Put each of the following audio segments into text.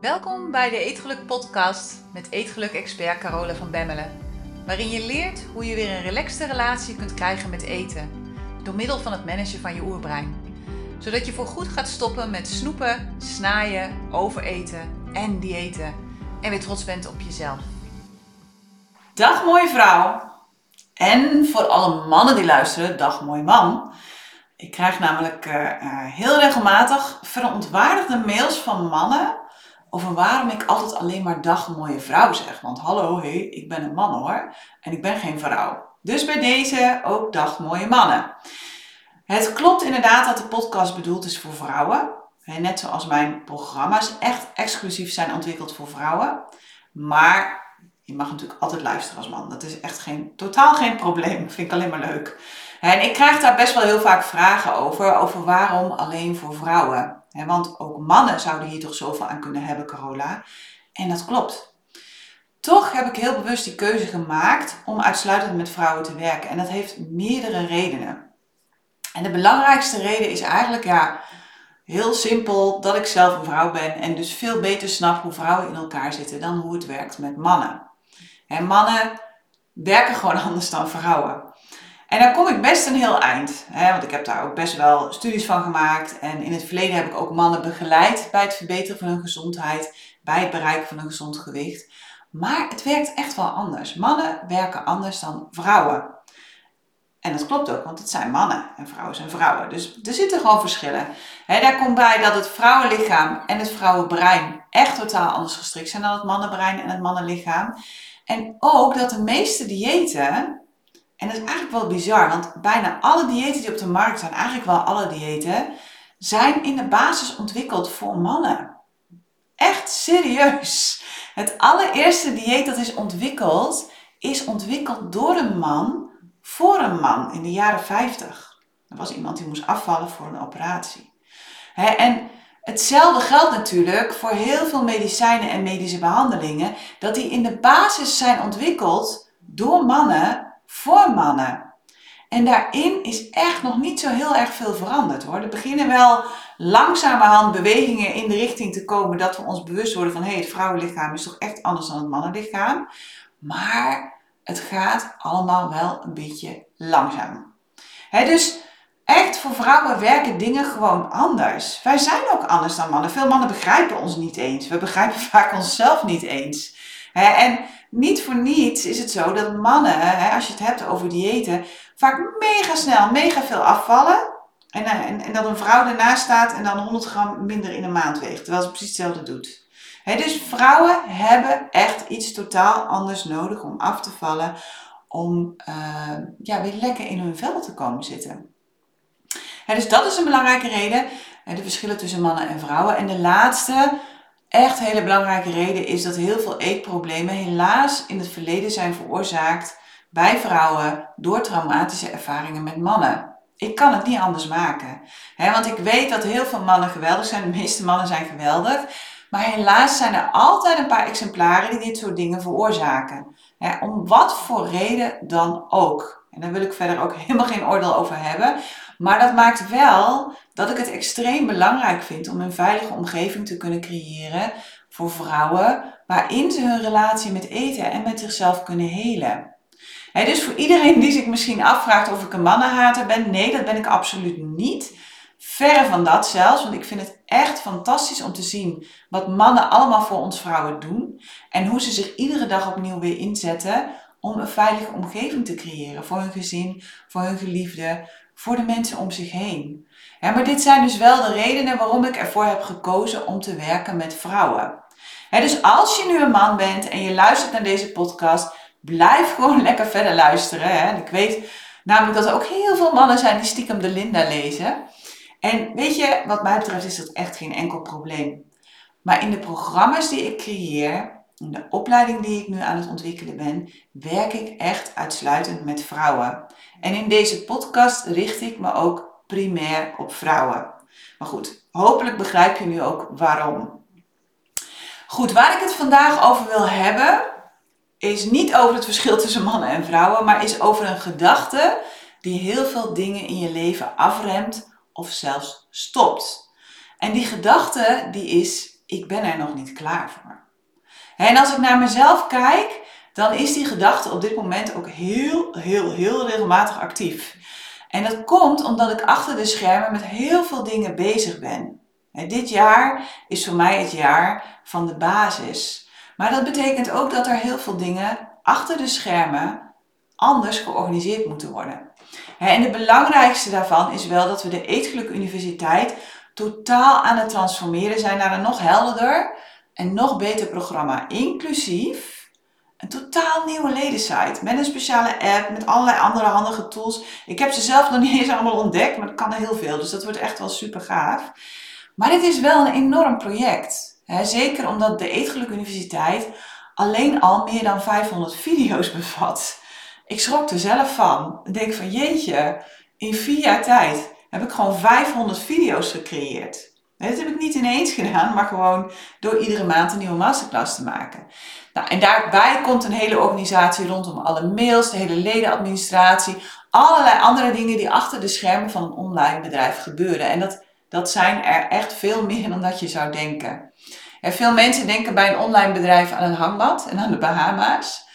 Welkom bij de Eetgeluk Podcast met Eetgeluk-expert Carola van Bemmelen. Waarin je leert hoe je weer een relaxte relatie kunt krijgen met eten. Door middel van het managen van je oerbrein. Zodat je voorgoed gaat stoppen met snoepen, snaaien, overeten en diëten. En weer trots bent op jezelf. Dag mooie vrouw. En voor alle mannen die luisteren, dag mooi man. Ik krijg namelijk uh, uh, heel regelmatig verontwaardigde mails van mannen over waarom ik altijd alleen maar dag mooie vrouw zeg. Want hallo, hé, hey, ik ben een man hoor. En ik ben geen vrouw. Dus bij deze ook dag mooie mannen. Het klopt inderdaad dat de podcast bedoeld is voor vrouwen. Net zoals mijn programma's echt exclusief zijn ontwikkeld voor vrouwen. Maar je mag natuurlijk altijd luisteren als man. Dat is echt geen, totaal geen probleem. Vind ik alleen maar leuk. En ik krijg daar best wel heel vaak vragen over. Over waarom alleen voor vrouwen. Want ook mannen zouden hier toch zoveel aan kunnen hebben, Carola. En dat klopt. Toch heb ik heel bewust die keuze gemaakt om uitsluitend met vrouwen te werken. En dat heeft meerdere redenen. En de belangrijkste reden is eigenlijk, ja, heel simpel dat ik zelf een vrouw ben en dus veel beter snap hoe vrouwen in elkaar zitten dan hoe het werkt met mannen. En mannen werken gewoon anders dan vrouwen. En daar kom ik best een heel eind. Hè, want ik heb daar ook best wel studies van gemaakt. En in het verleden heb ik ook mannen begeleid bij het verbeteren van hun gezondheid. Bij het bereiken van een gezond gewicht. Maar het werkt echt wel anders. Mannen werken anders dan vrouwen. En dat klopt ook, want het zijn mannen en vrouwen zijn vrouwen. Dus er zitten gewoon verschillen. Daar komt bij dat het vrouwenlichaam en het vrouwenbrein echt totaal anders gestrikt zijn dan het mannenbrein en het mannenlichaam. En ook dat de meeste diëten en dat is eigenlijk wel bizar, want bijna alle diëten die op de markt zijn, eigenlijk wel alle diëten, zijn in de basis ontwikkeld voor mannen. Echt serieus. Het allereerste dieet dat is ontwikkeld, is ontwikkeld door een man voor een man in de jaren 50. Er was iemand die moest afvallen voor een operatie. en hetzelfde geldt natuurlijk voor heel veel medicijnen en medische behandelingen, dat die in de basis zijn ontwikkeld door mannen voor mannen. En daarin is echt nog niet zo heel erg veel veranderd hoor. Er beginnen wel langzamerhand bewegingen in de richting te komen dat we ons bewust worden van hé, hey, het vrouwenlichaam is toch echt anders dan het mannenlichaam. Maar het gaat allemaal wel een beetje langzaam. dus echt voor vrouwen werken dingen gewoon anders. Wij zijn ook anders dan mannen. Veel mannen begrijpen ons niet eens. We begrijpen vaak onszelf niet eens. En niet voor niets is het zo dat mannen, als je het hebt over diëten, vaak mega snel, mega veel afvallen. En, eh, en, en dat een vrouw ernaast staat en dan 100 gram minder in een maand weegt. Terwijl ze precies hetzelfde doet. dus vrouwen hebben echt iets totaal anders nodig om af te vallen. Om uh, ja, weer lekker in hun vel te komen zitten. dus dat is een belangrijke reden. De verschillen tussen mannen en vrouwen. En de laatste echt hele belangrijke reden is dat heel veel eetproblemen helaas in het verleden zijn veroorzaakt bij vrouwen door traumatische ervaringen met mannen. Ik kan het niet anders maken. want ik weet dat heel veel mannen geweldig zijn. De meeste mannen zijn geweldig. Maar helaas zijn er altijd een paar exemplaren die dit soort dingen veroorzaken. om wat voor reden dan ook. En daar wil ik verder ook helemaal geen oordeel over hebben. Maar dat maakt wel dat ik het extreem belangrijk vind om een veilige omgeving te kunnen creëren voor vrouwen, waarin ze hun relatie met eten en met zichzelf kunnen helen. dus voor iedereen die zich misschien afvraagt of ik een mannenhater ben, nee, dat ben ik absoluut niet. Verre van dat zelfs, want ik vind het echt fantastisch om te zien wat mannen allemaal voor ons vrouwen doen en hoe ze zich iedere dag opnieuw weer inzetten om een veilige omgeving te creëren voor hun gezin, voor hun geliefde, voor de mensen om zich heen. Maar dit zijn dus wel de redenen waarom ik ervoor heb gekozen om te werken met vrouwen. dus als je nu een man bent en je luistert naar deze podcast, blijf gewoon lekker verder luisteren. Ik weet namelijk dat er ook heel veel mannen zijn die stiekem de Linda lezen. En weet je, wat mij betreft is dat echt geen enkel probleem. Maar in de programma's die ik creëer, in de opleiding die ik nu aan het ontwikkelen ben, werk ik echt uitsluitend met vrouwen. En in deze podcast richt ik me ook primair op vrouwen. Maar goed, hopelijk begrijp je nu ook waarom. Goed, waar ik het vandaag over wil hebben, is niet over het verschil tussen mannen en vrouwen, maar is over een gedachte die heel veel dingen in je leven afremt of zelfs stopt. En die gedachte die is ik ben er nog niet klaar voor. En als ik naar mezelf kijk, dan is die gedachte op dit moment ook heel, heel, heel regelmatig actief. En dat komt omdat ik achter de schermen met heel veel dingen bezig ben. Dit jaar is voor mij het jaar van de basis. Maar dat betekent ook dat er heel veel dingen achter de schermen anders georganiseerd moeten worden. En het belangrijkste daarvan is wel dat we de Eetgeluk Universiteit totaal aan het transformeren zijn naar een nog helderder en nog beter programma. Inclusief een totaal nieuwe ledensite. Met een speciale app, met allerlei andere handige tools. Ik heb ze zelf nog niet eens allemaal ontdekt, maar dat kan er heel veel. Dus dat wordt echt wel super gaaf. Maar dit is wel een enorm project. zeker omdat de Eetgeluk Universiteit alleen al meer dan 500 video's bevat. Ik schrok er zelf van. Ik denk van jeetje, in vier jaar tijd heb ik gewoon 500 video's gecreëerd. Dat heb ik niet ineens gedaan, maar gewoon door iedere maand een nieuwe masterclass te maken. Nou, en daarbij komt een hele organisatie rondom alle mails, de hele ledenadministratie, allerlei andere dingen die achter de schermen van een online bedrijf gebeuren. En dat, dat zijn er echt veel meer dan dat je zou denken. En veel mensen denken bij een online bedrijf aan een hangmat en aan de Bahama's.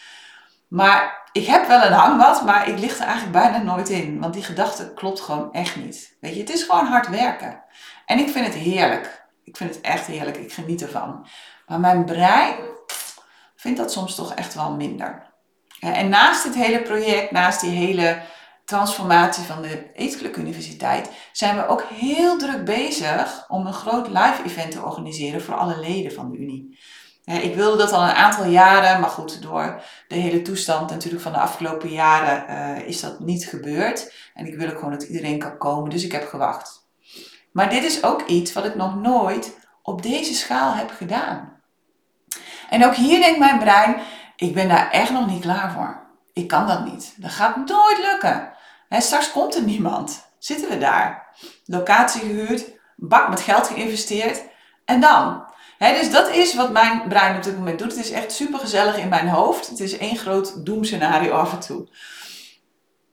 Maar ik heb wel een hangmat, maar ik lig er eigenlijk bijna nooit in. Want die gedachte klopt gewoon echt niet. Weet je, het is gewoon hard werken. En ik vind het heerlijk. Ik vind het echt heerlijk. Ik geniet ervan. Maar mijn brein vindt dat soms toch echt wel minder. En naast dit hele project, naast die hele transformatie van de Eetgeluk Universiteit, zijn we ook heel druk bezig om een groot live event te organiseren voor alle leden van de Unie. Ik wilde dat al een aantal jaren, maar goed, door de hele toestand natuurlijk van de afgelopen jaren uh, is dat niet gebeurd. En ik wil ook gewoon dat iedereen kan komen, dus ik heb gewacht. Maar dit is ook iets wat ik nog nooit op deze schaal heb gedaan. En ook hier denkt mijn brein, ik ben daar echt nog niet klaar voor. Ik kan dat niet. Dat gaat nooit lukken. En straks komt er niemand. Zitten we daar. Locatie gehuurd, bak met geld geïnvesteerd. En dan? dus dat is wat mijn brein op dit moment doet. Het is echt super gezellig in mijn hoofd. Het is één groot doemscenario af en toe.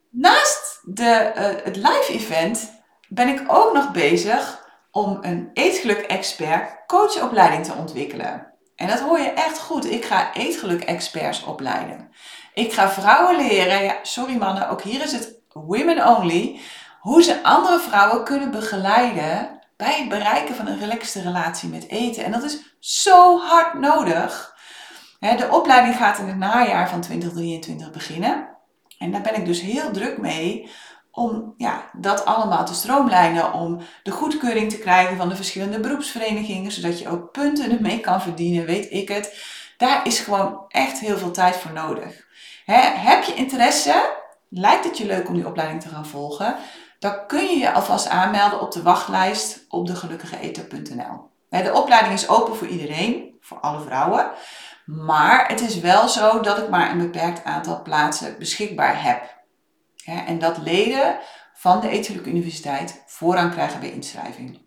Naast de, uh, het live event ben ik ook nog bezig om een eetgeluk-expert coachopleiding te ontwikkelen. En dat hoor je echt goed. Ik ga eetgeluk-experts opleiden. Ik ga vrouwen leren, ja, sorry mannen, ook hier is het women only, hoe ze andere vrouwen kunnen begeleiden bij het bereiken van een relaxte relatie met eten. En dat is zo hard nodig. De opleiding gaat in het najaar van 2023 beginnen. En daar ben ik dus heel druk mee om ja, dat allemaal te stroomlijnen, om de goedkeuring te krijgen van de verschillende beroepsverenigingen, zodat je ook punten ermee kan verdienen, weet ik het. Daar is gewoon echt heel veel tijd voor nodig. heb je interesse? Lijkt het je leuk om die opleiding te gaan volgen? Dan kun je je alvast aanmelden op de wachtlijst op degelukkigeeter.nl. De opleiding is open voor iedereen, voor alle vrouwen. Maar het is wel zo dat ik maar een beperkt aantal plaatsen beschikbaar heb en dat leden van de Ethische Universiteit voorrang krijgen bij inschrijving.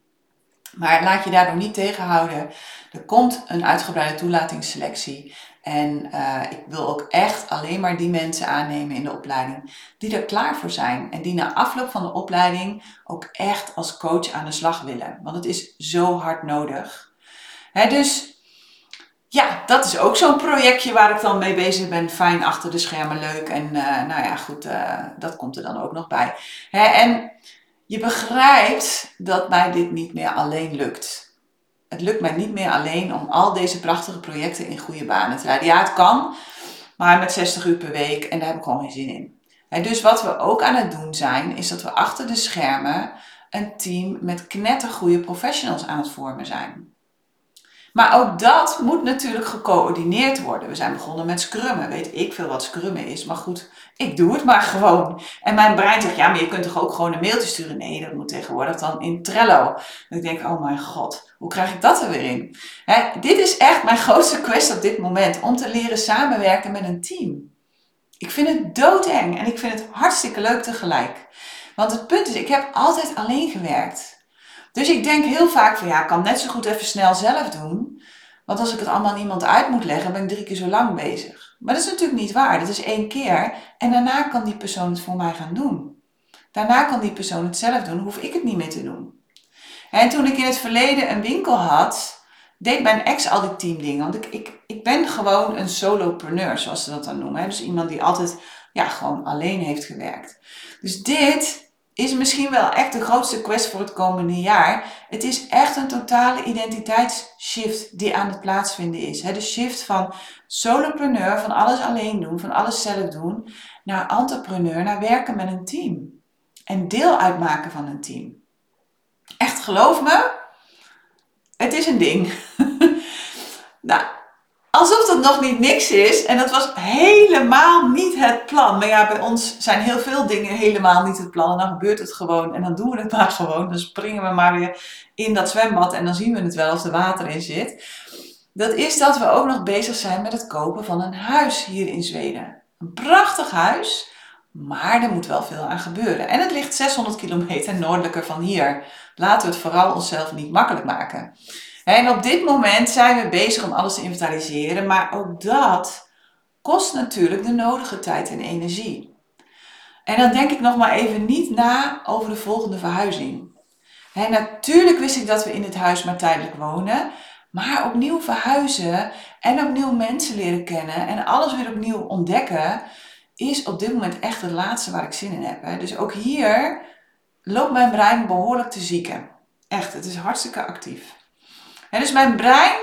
Maar laat je daardoor niet tegenhouden. Er komt een uitgebreide toelatingsselectie. En uh, ik wil ook echt alleen maar die mensen aannemen in de opleiding die er klaar voor zijn. En die na afloop van de opleiding ook echt als coach aan de slag willen. Want het is zo hard nodig. dus ja, dat is ook zo'n projectje waar ik dan mee bezig ben. Fijn achter de schermen, leuk. En uh, nou ja, goed, uh, dat komt er dan ook nog bij. Hè, en je begrijpt dat mij dit niet meer alleen lukt. Het lukt mij niet meer alleen om al deze prachtige projecten in goede banen te leiden. Ja, het kan, maar met 60 uur per week en daar heb ik gewoon geen zin in. En dus wat we ook aan het doen zijn, is dat we achter de schermen een team met knettergoeie professionals aan het vormen zijn. Maar ook dat moet natuurlijk gecoördineerd worden. We zijn begonnen met scrummen. Weet ik veel wat scrummen is. Maar goed, ik doe het maar gewoon. En mijn brein zegt, ja, maar je kunt toch ook gewoon een mailtje sturen? Nee, dat moet tegenwoordig dan in Trello. En ik denk, oh mijn god, hoe krijg ik dat er weer in? dit is echt mijn grootste quest op dit moment. Om te leren samenwerken met een team. Ik vind het doodeng en ik vind het hartstikke leuk tegelijk. Want het punt is, ik heb altijd alleen gewerkt. Dus ik denk heel vaak van ja, ik kan net zo goed even snel zelf doen. Want als ik het allemaal aan iemand uit moet leggen, ben ik drie keer zo lang bezig. Maar dat is natuurlijk niet waar. Dat is één keer. En daarna kan die persoon het voor mij gaan doen. Daarna kan die persoon het zelf doen, hoef ik het niet meer te doen. En toen ik in het verleden een winkel had, deed mijn ex al die teamdingen. Want ik, ik, ik ben gewoon een solopreneur, zoals ze dat dan noemen. Dus iemand die altijd ja, gewoon alleen heeft gewerkt. Dus dit is misschien wel echt de grootste quest voor het komende jaar. Het is echt een totale identiteitsshift die aan het plaatsvinden is. De shift van solopreneur, van alles alleen doen, van alles zelf doen, naar entrepreneur, naar werken met een team. En deel uitmaken van een team. Echt, geloof me, het is een ding. nou, alsof dat nog niet niks is. En dat was helemaal niet het plan. Maar ja, bij ons zijn heel veel dingen helemaal niet het plan. En dan gebeurt het gewoon. En dan doen we het maar gewoon. Dan springen we maar weer in dat zwembad. En dan zien we het wel of er water in zit. Dat is dat we ook nog bezig zijn met het kopen van een huis hier in Zweden. Een prachtig huis. Maar er moet wel veel aan gebeuren. En het ligt 600 kilometer noordelijker van hier. Laten we het vooral onszelf niet makkelijk maken. En op dit moment zijn we bezig om alles te inventariseren, maar ook dat kost natuurlijk de nodige tijd en energie. En dan denk ik nog maar even niet na over de volgende verhuizing. natuurlijk wist ik dat we in het huis maar tijdelijk wonen, maar opnieuw verhuizen en opnieuw mensen leren kennen en alles weer opnieuw ontdekken, is op dit moment echt het laatste waar ik zin in heb. Dus ook hier loopt mijn brein behoorlijk te zieken. Echt, het is hartstikke actief. En dus mijn brein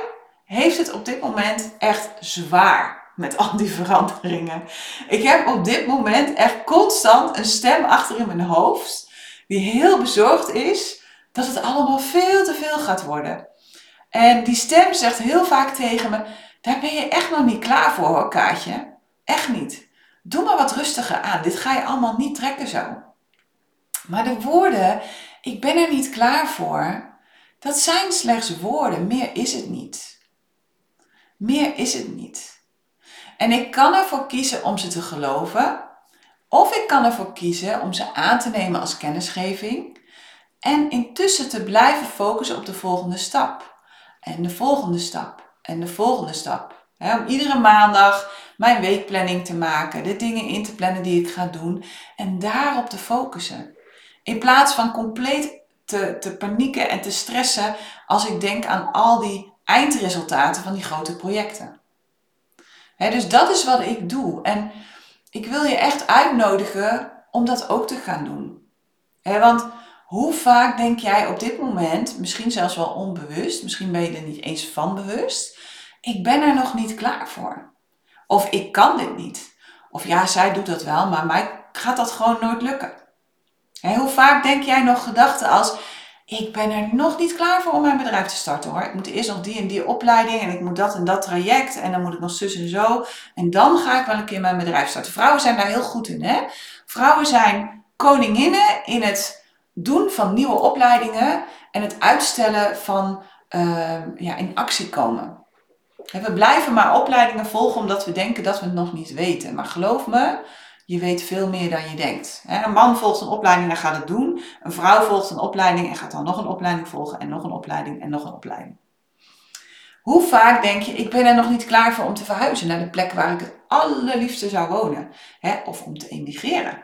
heeft het op dit moment echt zwaar met al die veranderingen. Ik heb op dit moment echt constant een stem achter in mijn hoofd die heel bezorgd is dat het allemaal veel te veel gaat worden. En die stem zegt heel vaak tegen me: daar ben je echt nog niet klaar voor hoor, Kaatje. Echt niet. Doe maar wat rustiger aan. Dit ga je allemaal niet trekken zo. Maar de woorden, ik ben er niet klaar voor, dat zijn slechts woorden, meer is het niet. Meer is het niet. En ik kan ervoor kiezen om ze te geloven, of ik kan ervoor kiezen om ze aan te nemen als kennisgeving en intussen te blijven focussen op de volgende stap. En de volgende stap. En de volgende stap. om iedere maandag mijn weekplanning te maken, de dingen in te plannen die ik ga doen en daarop te focussen. In plaats van compleet te, te panieken en te stressen als ik denk aan al die eindresultaten van die grote projecten. dus dat is wat ik doe. En ik wil je echt uitnodigen om dat ook te gaan doen. want hoe vaak denk jij op dit moment, misschien zelfs wel onbewust, misschien ben je er niet eens van bewust, ik ben er nog niet klaar voor. Of ik kan dit niet. Of ja, zij doet dat wel, maar mij gaat dat gewoon nooit lukken. Hoe vaak denk jij nog gedachten als: ik ben er nog niet klaar voor om mijn bedrijf te starten hoor. Ik moet eerst nog die en die opleiding en ik moet dat en dat traject en dan moet ik nog zus en zo. En dan ga ik wel een keer mijn bedrijf starten. Vrouwen zijn daar heel goed in hè. Vrouwen zijn koninginnen in het doen van nieuwe opleidingen en het uitstellen van uh, ja, in actie komen. We blijven maar opleidingen volgen omdat we denken dat we het nog niet weten. Maar geloof me, je weet veel meer dan je denkt. Een man volgt een opleiding en gaat het doen. Een vrouw volgt een opleiding en gaat dan nog een opleiding volgen en nog een opleiding en nog een opleiding. Hoe vaak denk je, ik ben er nog niet klaar voor om te verhuizen naar de plek waar ik het allerliefste zou wonen? Of om te emigreren.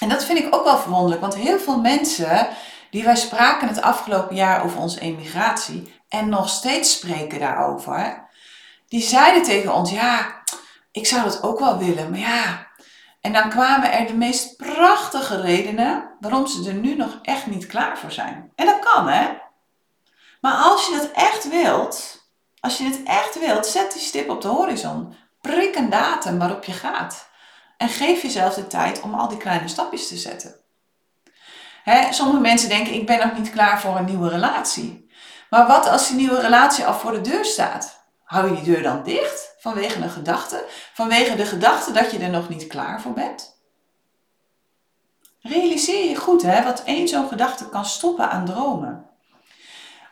En dat vind ik ook wel verwonderlijk, want heel veel mensen die wij spraken het afgelopen jaar over onze emigratie en nog steeds spreken daarover, die zeiden tegen ons, ja, ik zou dat ook wel willen, maar ja, en dan kwamen er de meest prachtige redenen waarom ze er nu nog echt niet klaar voor zijn. En dat kan, hè? Maar als je dat echt wilt, als je het echt wilt, zet die stip op de horizon. Prik een datum waarop je gaat. En geef jezelf de tijd om al die kleine stapjes te zetten. Hè, sommige mensen denken, ik ben nog niet klaar voor een nieuwe relatie. Maar wat als die nieuwe relatie al voor de deur staat? Hou je die deur dan dicht vanwege een gedachte? Vanwege de gedachte dat je er nog niet klaar voor bent? Realiseer je goed hè, wat één zo'n gedachte kan stoppen aan dromen.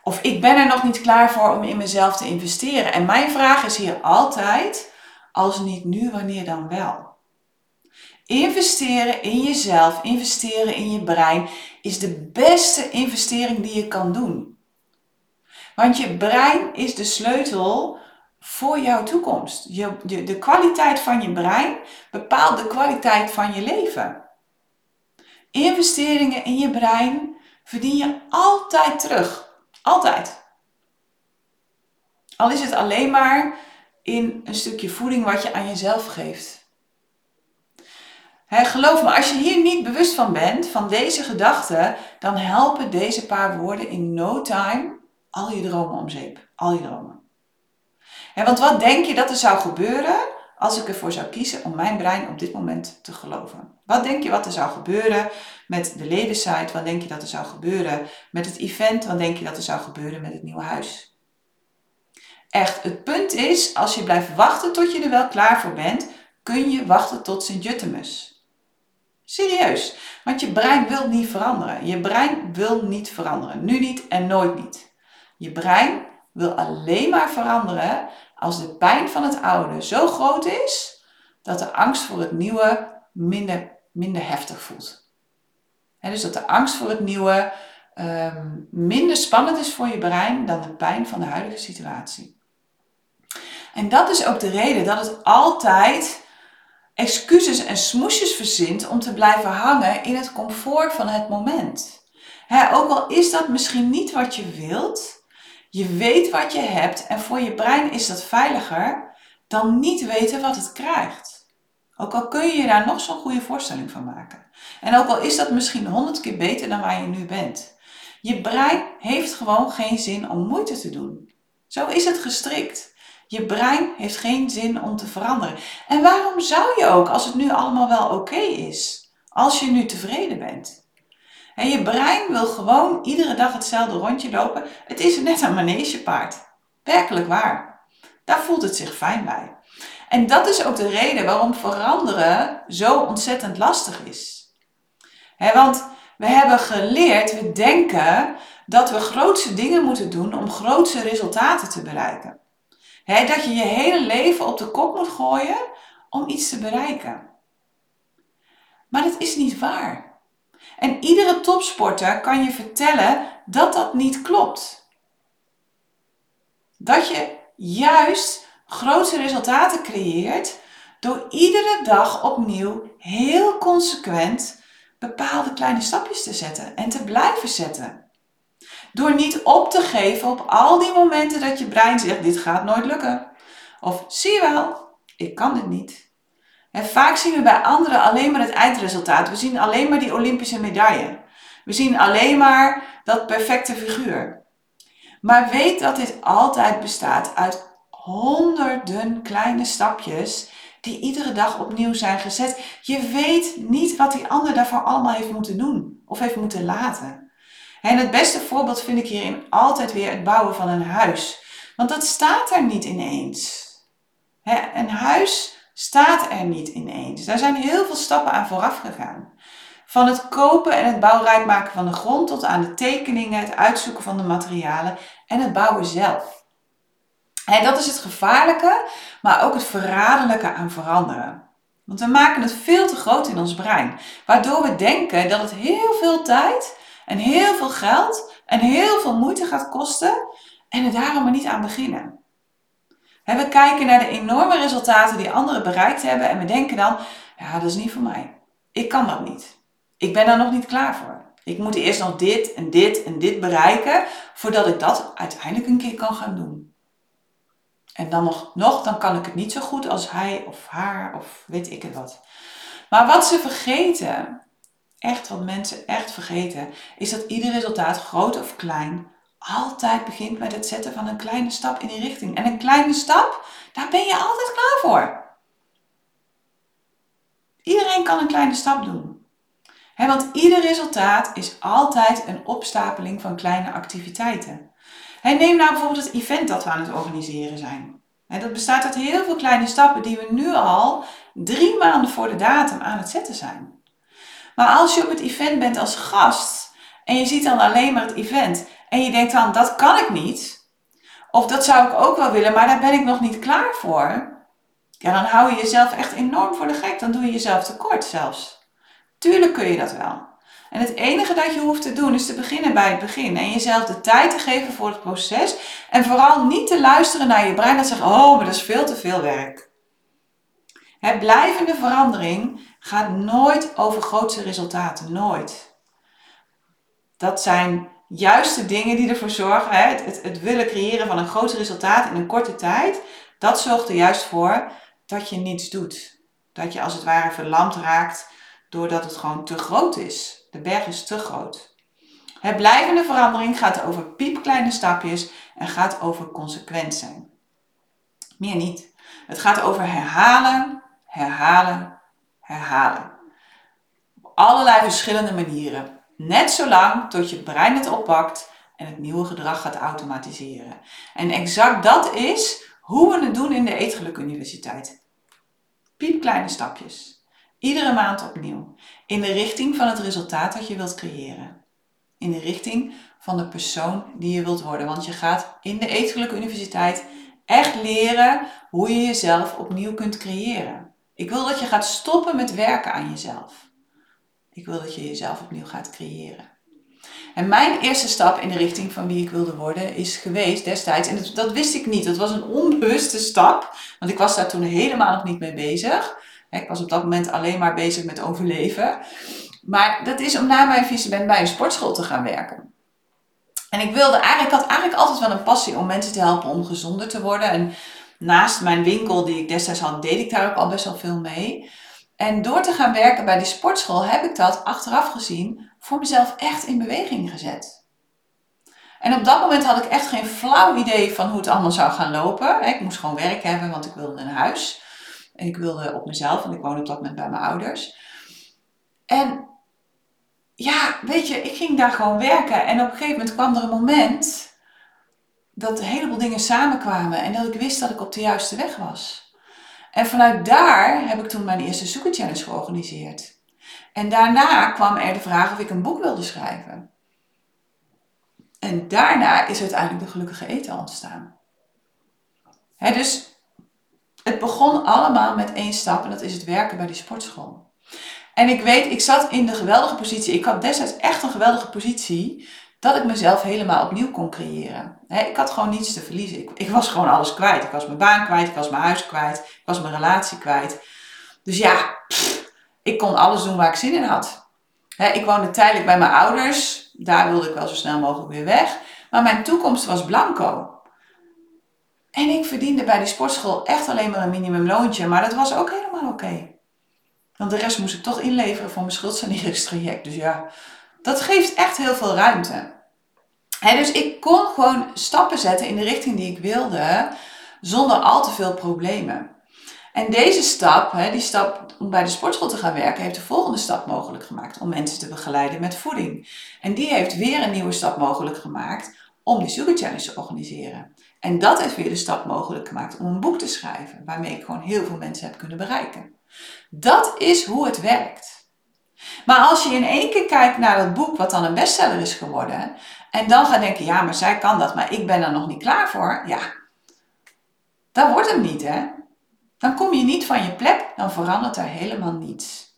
Of ik ben er nog niet klaar voor om in mezelf te investeren. En mijn vraag is hier altijd, als niet nu, wanneer dan wel? Investeren in jezelf, investeren in je brein is de beste investering die je kan doen. Want je brein is de sleutel voor jouw toekomst. Je, je, de kwaliteit van je brein bepaalt de kwaliteit van je leven. Investeringen in je brein verdien je altijd terug. Altijd. Al is het alleen maar in een stukje voeding wat je aan jezelf geeft. geloof me, als je hier niet bewust van bent, van deze gedachten, dan helpen deze paar woorden in no time al je dromen om zeep. Al je dromen. Want wat denk je dat er zou gebeuren als ik ervoor zou kiezen om mijn brein op dit moment te geloven? Wat denk je wat er zou gebeuren met de ledensite? Wat denk je dat er zou gebeuren met het event? Wat denk je dat er zou gebeuren met het nieuwe huis? Echt, het punt is, als je blijft wachten tot je er wel klaar voor bent, kun je wachten tot Sint-Jutemus. Serieus, want je brein wil niet veranderen. Je brein wil niet veranderen. Nu niet en nooit niet. Je brein wil alleen maar veranderen als de pijn van het oude zo groot is dat de angst voor het nieuwe minder, minder heftig voelt. dus dat de angst voor het nieuwe ehm, minder spannend is voor je brein dan de pijn van de huidige situatie. En dat is ook de reden dat het altijd excuses en smoesjes verzint om te blijven hangen in het comfort van het moment. ook al is dat misschien niet wat je wilt, je weet wat je hebt en voor je brein is dat veiliger dan niet weten wat het krijgt. Ook al kun je je daar nog zo'n goede voorstelling van maken. En ook al is dat misschien honderd keer beter dan waar je nu bent. Je brein heeft gewoon geen zin om moeite te doen. Zo is het gestrikt. Je brein heeft geen zin om te veranderen. En waarom zou je ook, als het nu allemaal wel oké is? Als je nu tevreden bent. En je brein wil gewoon iedere dag hetzelfde rondje lopen. Het is net een manegepaard. Werkelijk waar. Daar voelt het zich fijn bij. En dat is ook de reden waarom veranderen zo ontzettend lastig is. want we hebben geleerd, we denken dat we grootste dingen moeten doen om grootste resultaten te bereiken dat je je hele leven op de kop moet gooien om iets te bereiken. Maar dat is niet waar. En iedere topsporter kan je vertellen dat dat niet klopt. Dat je juist grote resultaten creëert door iedere dag opnieuw heel consequent bepaalde kleine stapjes te zetten en te blijven zetten. Door niet op te geven op al die momenten dat je brein zegt: dit gaat nooit lukken. Of zie je wel, ik kan dit niet. En vaak zien we bij anderen alleen maar het eindresultaat. We zien alleen maar die Olympische medaille. We zien alleen maar dat perfecte figuur. Maar weet dat dit altijd bestaat uit honderden kleine stapjes die iedere dag opnieuw zijn gezet. Je weet niet wat die ander daarvoor allemaal heeft moeten doen of heeft moeten laten. En het beste voorbeeld vind ik hierin altijd weer het bouwen van een huis. Want dat staat er niet ineens. Een huis staat er niet ineens. Daar zijn heel veel stappen aan vooraf gegaan. Van het kopen en het bouwrijk maken van de grond tot aan de tekeningen, het uitzoeken van de materialen en het bouwen zelf. En dat is het gevaarlijke, maar ook het verraderlijke aan veranderen. Want we maken het veel te groot in ons brein, waardoor we denken dat het heel veel tijd en heel veel geld en heel veel moeite gaat kosten en er daarom maar niet aan beginnen. We kijken naar de enorme resultaten die anderen bereikt hebben en we denken dan, ja, dat is niet voor mij. Ik kan dat niet. Ik ben daar nog niet klaar voor. Ik moet eerst nog dit en dit en dit bereiken voordat ik dat uiteindelijk een keer kan gaan doen. En dan nog, nog, dan kan ik het niet zo goed als hij of haar of weet ik het wat. Maar wat ze vergeten echt wat mensen echt vergeten, is dat ieder resultaat, groot of klein, altijd begint met het zetten van een kleine stap in die richting. En een kleine stap, daar ben je altijd klaar voor. Iedereen kan een kleine stap doen. want ieder resultaat is altijd een opstapeling van kleine activiteiten. neem nou bijvoorbeeld het event dat we aan het organiseren zijn. dat bestaat uit heel veel kleine stappen die we nu al drie maanden voor de datum aan het zetten zijn. Maar als je op het event bent als gast en je ziet dan alleen maar het event en je denkt dan dat kan ik niet, of dat zou ik ook wel willen, maar daar ben ik nog niet klaar voor, ja, dan hou je jezelf echt enorm voor de gek. Dan doe je jezelf tekort zelfs. Tuurlijk kun je dat wel. En het enige dat je hoeft te doen is te beginnen bij het begin. En jezelf de tijd te geven voor het proces. En vooral niet te luisteren naar je brein dat zegt, oh, maar dat is veel te veel werk. Blijvende verandering gaat nooit over grootste resultaten. Nooit. Dat zijn juiste dingen die ervoor zorgen, hè, het, het, het willen creëren van een groot resultaat in een korte tijd, dat zorgt er juist voor dat je niets doet. Dat je als het ware verlamd raakt doordat het gewoon te groot is. De berg is te groot. Het blijvende verandering gaat over piepkleine stapjes en gaat over consequent zijn. Meer niet. Het gaat over herhalen, herhalen, herhalen. Op allerlei verschillende manieren. Net zolang tot je brein het oppakt en het nieuwe gedrag gaat automatiseren. En exact dat is hoe we het doen in de Eetgeluk Universiteit. Piepkleine stapjes. Iedere maand opnieuw. In de richting van het resultaat dat je wilt creëren. In de richting van de persoon die je wilt worden. Want je gaat in de Eetgeluk Universiteit echt leren hoe je jezelf opnieuw kunt creëren. Ik wil dat je gaat stoppen met werken aan jezelf. Ik wil dat je jezelf opnieuw gaat creëren. En mijn eerste stap in de richting van wie ik wilde worden is geweest destijds, en dat, wist ik niet, dat was een onbewuste stap, want ik was daar toen helemaal nog niet mee bezig. Ik was op dat moment alleen maar bezig met overleven. Maar dat is om na mijn visie bij een sportschool te gaan werken. En ik wilde eigenlijk, had eigenlijk altijd wel een passie om mensen te helpen om gezonder te worden. En naast mijn winkel die ik destijds had, deed ik daar ook al best wel veel mee. En door te gaan werken bij die sportschool heb ik dat achteraf gezien voor mezelf echt in beweging gezet. En op dat moment had ik echt geen flauw idee van hoe het allemaal zou gaan lopen. Ik moest gewoon werk hebben, want ik wilde een huis. En ik wilde op mezelf, want ik woonde op dat moment bij mijn ouders. En ja, weet je, ik ging daar gewoon werken. En op een gegeven moment kwam er een moment dat een heleboel dingen samenkwamen. En dat ik wist dat ik op de juiste weg was. En vanuit daar heb ik toen mijn eerste zoekerchallenge georganiseerd. En daarna kwam er de vraag of ik een boek wilde schrijven. En daarna is uiteindelijk de gelukkige eten ontstaan. Dus het begon allemaal met één stap en dat is het werken bij die sportschool. En ik weet, ik zat in de geweldige positie, ik had destijds echt een geweldige positie, dat ik mezelf helemaal opnieuw kon creëren. ik had gewoon niets te verliezen. Ik, was gewoon alles kwijt. Ik was mijn baan kwijt, ik was mijn huis kwijt, ik was mijn relatie kwijt. Dus ja, ik kon alles doen waar ik zin in had. ik woonde tijdelijk bij mijn ouders. Daar wilde ik wel zo snel mogelijk weer weg. Maar mijn toekomst was blanco. En ik verdiende bij die sportschool echt alleen maar een minimumloontje. Maar dat was ook helemaal oké. Want de rest moest ik toch inleveren voor mijn schuldsaneringstraject. Dus ja, dat geeft echt heel veel ruimte. Dus ik kon gewoon stappen zetten in de richting die ik wilde, zonder al te veel problemen. En deze stap, die stap om bij de sportschool te gaan werken, heeft de volgende stap mogelijk gemaakt om mensen te begeleiden met voeding. En die heeft weer een nieuwe stap mogelijk gemaakt om die Sugar Challenge te organiseren. En dat heeft weer de stap mogelijk gemaakt om een boek te schrijven, waarmee ik gewoon heel veel mensen heb kunnen bereiken. Dat is hoe het werkt. Maar als je in één keer kijkt naar dat boek, wat dan een bestseller is geworden, en dan gaat denken, ja, maar zij kan dat, maar ik ben er nog niet klaar voor, ja, dat wordt hem niet, hè? Dan kom je niet van je plek, dan verandert er helemaal niets.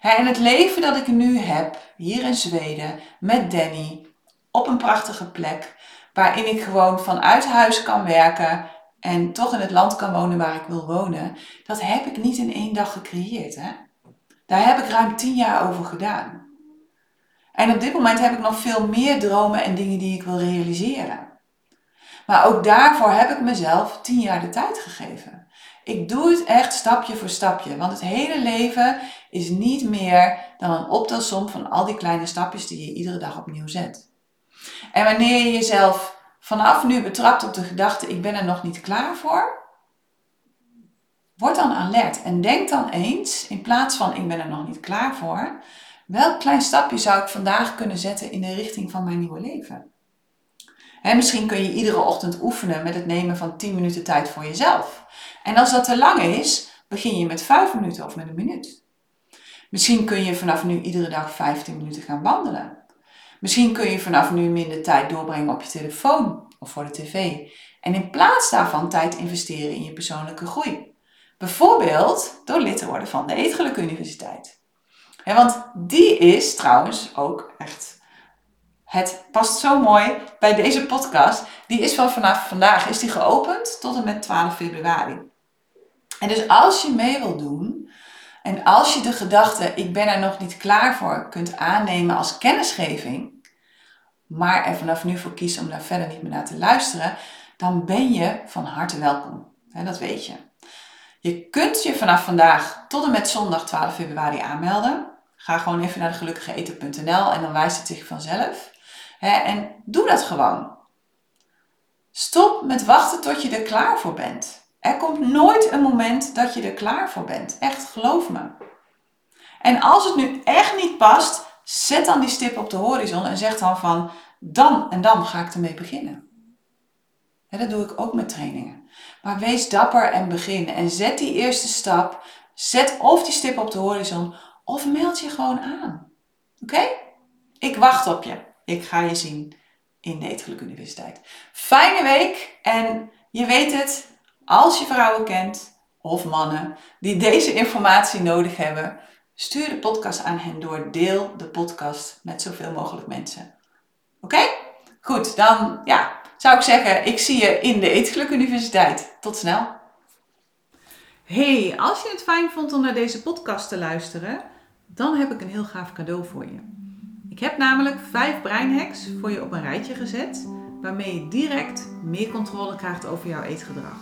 En het leven dat ik nu heb, hier in Zweden, met Danny, op een prachtige plek, waarin ik gewoon vanuit huis kan werken en toch in het land kan wonen waar ik wil wonen, dat heb ik niet in één dag gecreëerd. Hè? Daar heb ik ruim tien jaar over gedaan. En op dit moment heb ik nog veel meer dromen en dingen die ik wil realiseren. Maar ook daarvoor heb ik mezelf tien jaar de tijd gegeven. Ik doe het echt stapje voor stapje, want het hele leven is niet meer dan een optelsom van al die kleine stapjes die je iedere dag opnieuw zet. En wanneer je jezelf vanaf nu betrapt op de gedachte, ik ben er nog niet klaar voor, word dan alert en denk dan eens, in plaats van ik ben er nog niet klaar voor, welk klein stapje zou ik vandaag kunnen zetten in de richting van mijn nieuwe leven? En misschien kun je iedere ochtend oefenen met het nemen van 10 minuten tijd voor jezelf. En als dat te lang is, begin je met 5 minuten of met een minuut. Misschien kun je vanaf nu iedere dag 15 minuten gaan wandelen. Misschien kun je vanaf nu minder tijd doorbrengen op je telefoon of voor de tv. En in plaats daarvan tijd investeren in je persoonlijke groei. Bijvoorbeeld door lid te worden van de Eetgeluk Universiteit. Want die is trouwens ook echt. Het past zo mooi bij deze podcast. Die is van vanaf vandaag is die geopend tot en met 12 februari. En dus als je mee wilt doen en als je de gedachte ik ben er nog niet klaar voor kunt aannemen als kennisgeving, maar er vanaf nu voor kiest om daar verder niet meer naar te luisteren, dan ben je van harte welkom. dat weet je. Je kunt je vanaf vandaag tot en met zondag 12 februari aanmelden. Ga gewoon even naar gelukkigeeten.nl en dan wijst het zich vanzelf. en doe dat gewoon. Stop met wachten tot je er klaar voor bent. Er komt nooit een moment dat je er klaar voor bent. Echt, geloof me. En als het nu echt niet past, zet dan die stip op de horizon en zeg dan van dan en dan ga ik ermee beginnen. dat doe ik ook met trainingen. Maar wees dapper en begin. En zet die eerste stap. Zet of die stip op de horizon of meld je gewoon aan. Oké? Ik wacht op je. Ik ga je zien in de Eetgeluk Universiteit. Fijne week en je weet het, als je vrouwen kent of mannen die deze informatie nodig hebben, stuur de podcast aan hen door. Deel de podcast met zoveel mogelijk mensen. Oké? Goed, dan ja, zou ik zeggen, ik zie je in de Eetgeluk Universiteit. Tot snel. Hey, als je het fijn vond om naar deze podcast te luisteren, dan heb ik een heel gaaf cadeau voor je. Ik heb namelijk vijf breinhacks voor je op een rijtje gezet, waarmee je direct meer controle krijgt over jouw eetgedrag.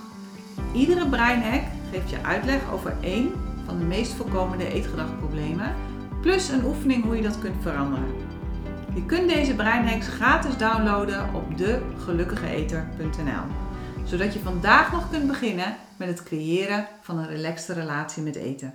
Iedere breinhack geeft je uitleg over één van de meest voorkomende eetgedragproblemen, plus een oefening hoe je dat kunt veranderen. Je kunt deze breinhacks gratis downloaden op degelukkigeeter.nl, zodat je vandaag nog kunt beginnen met het creëren van een relaxte relatie met eten.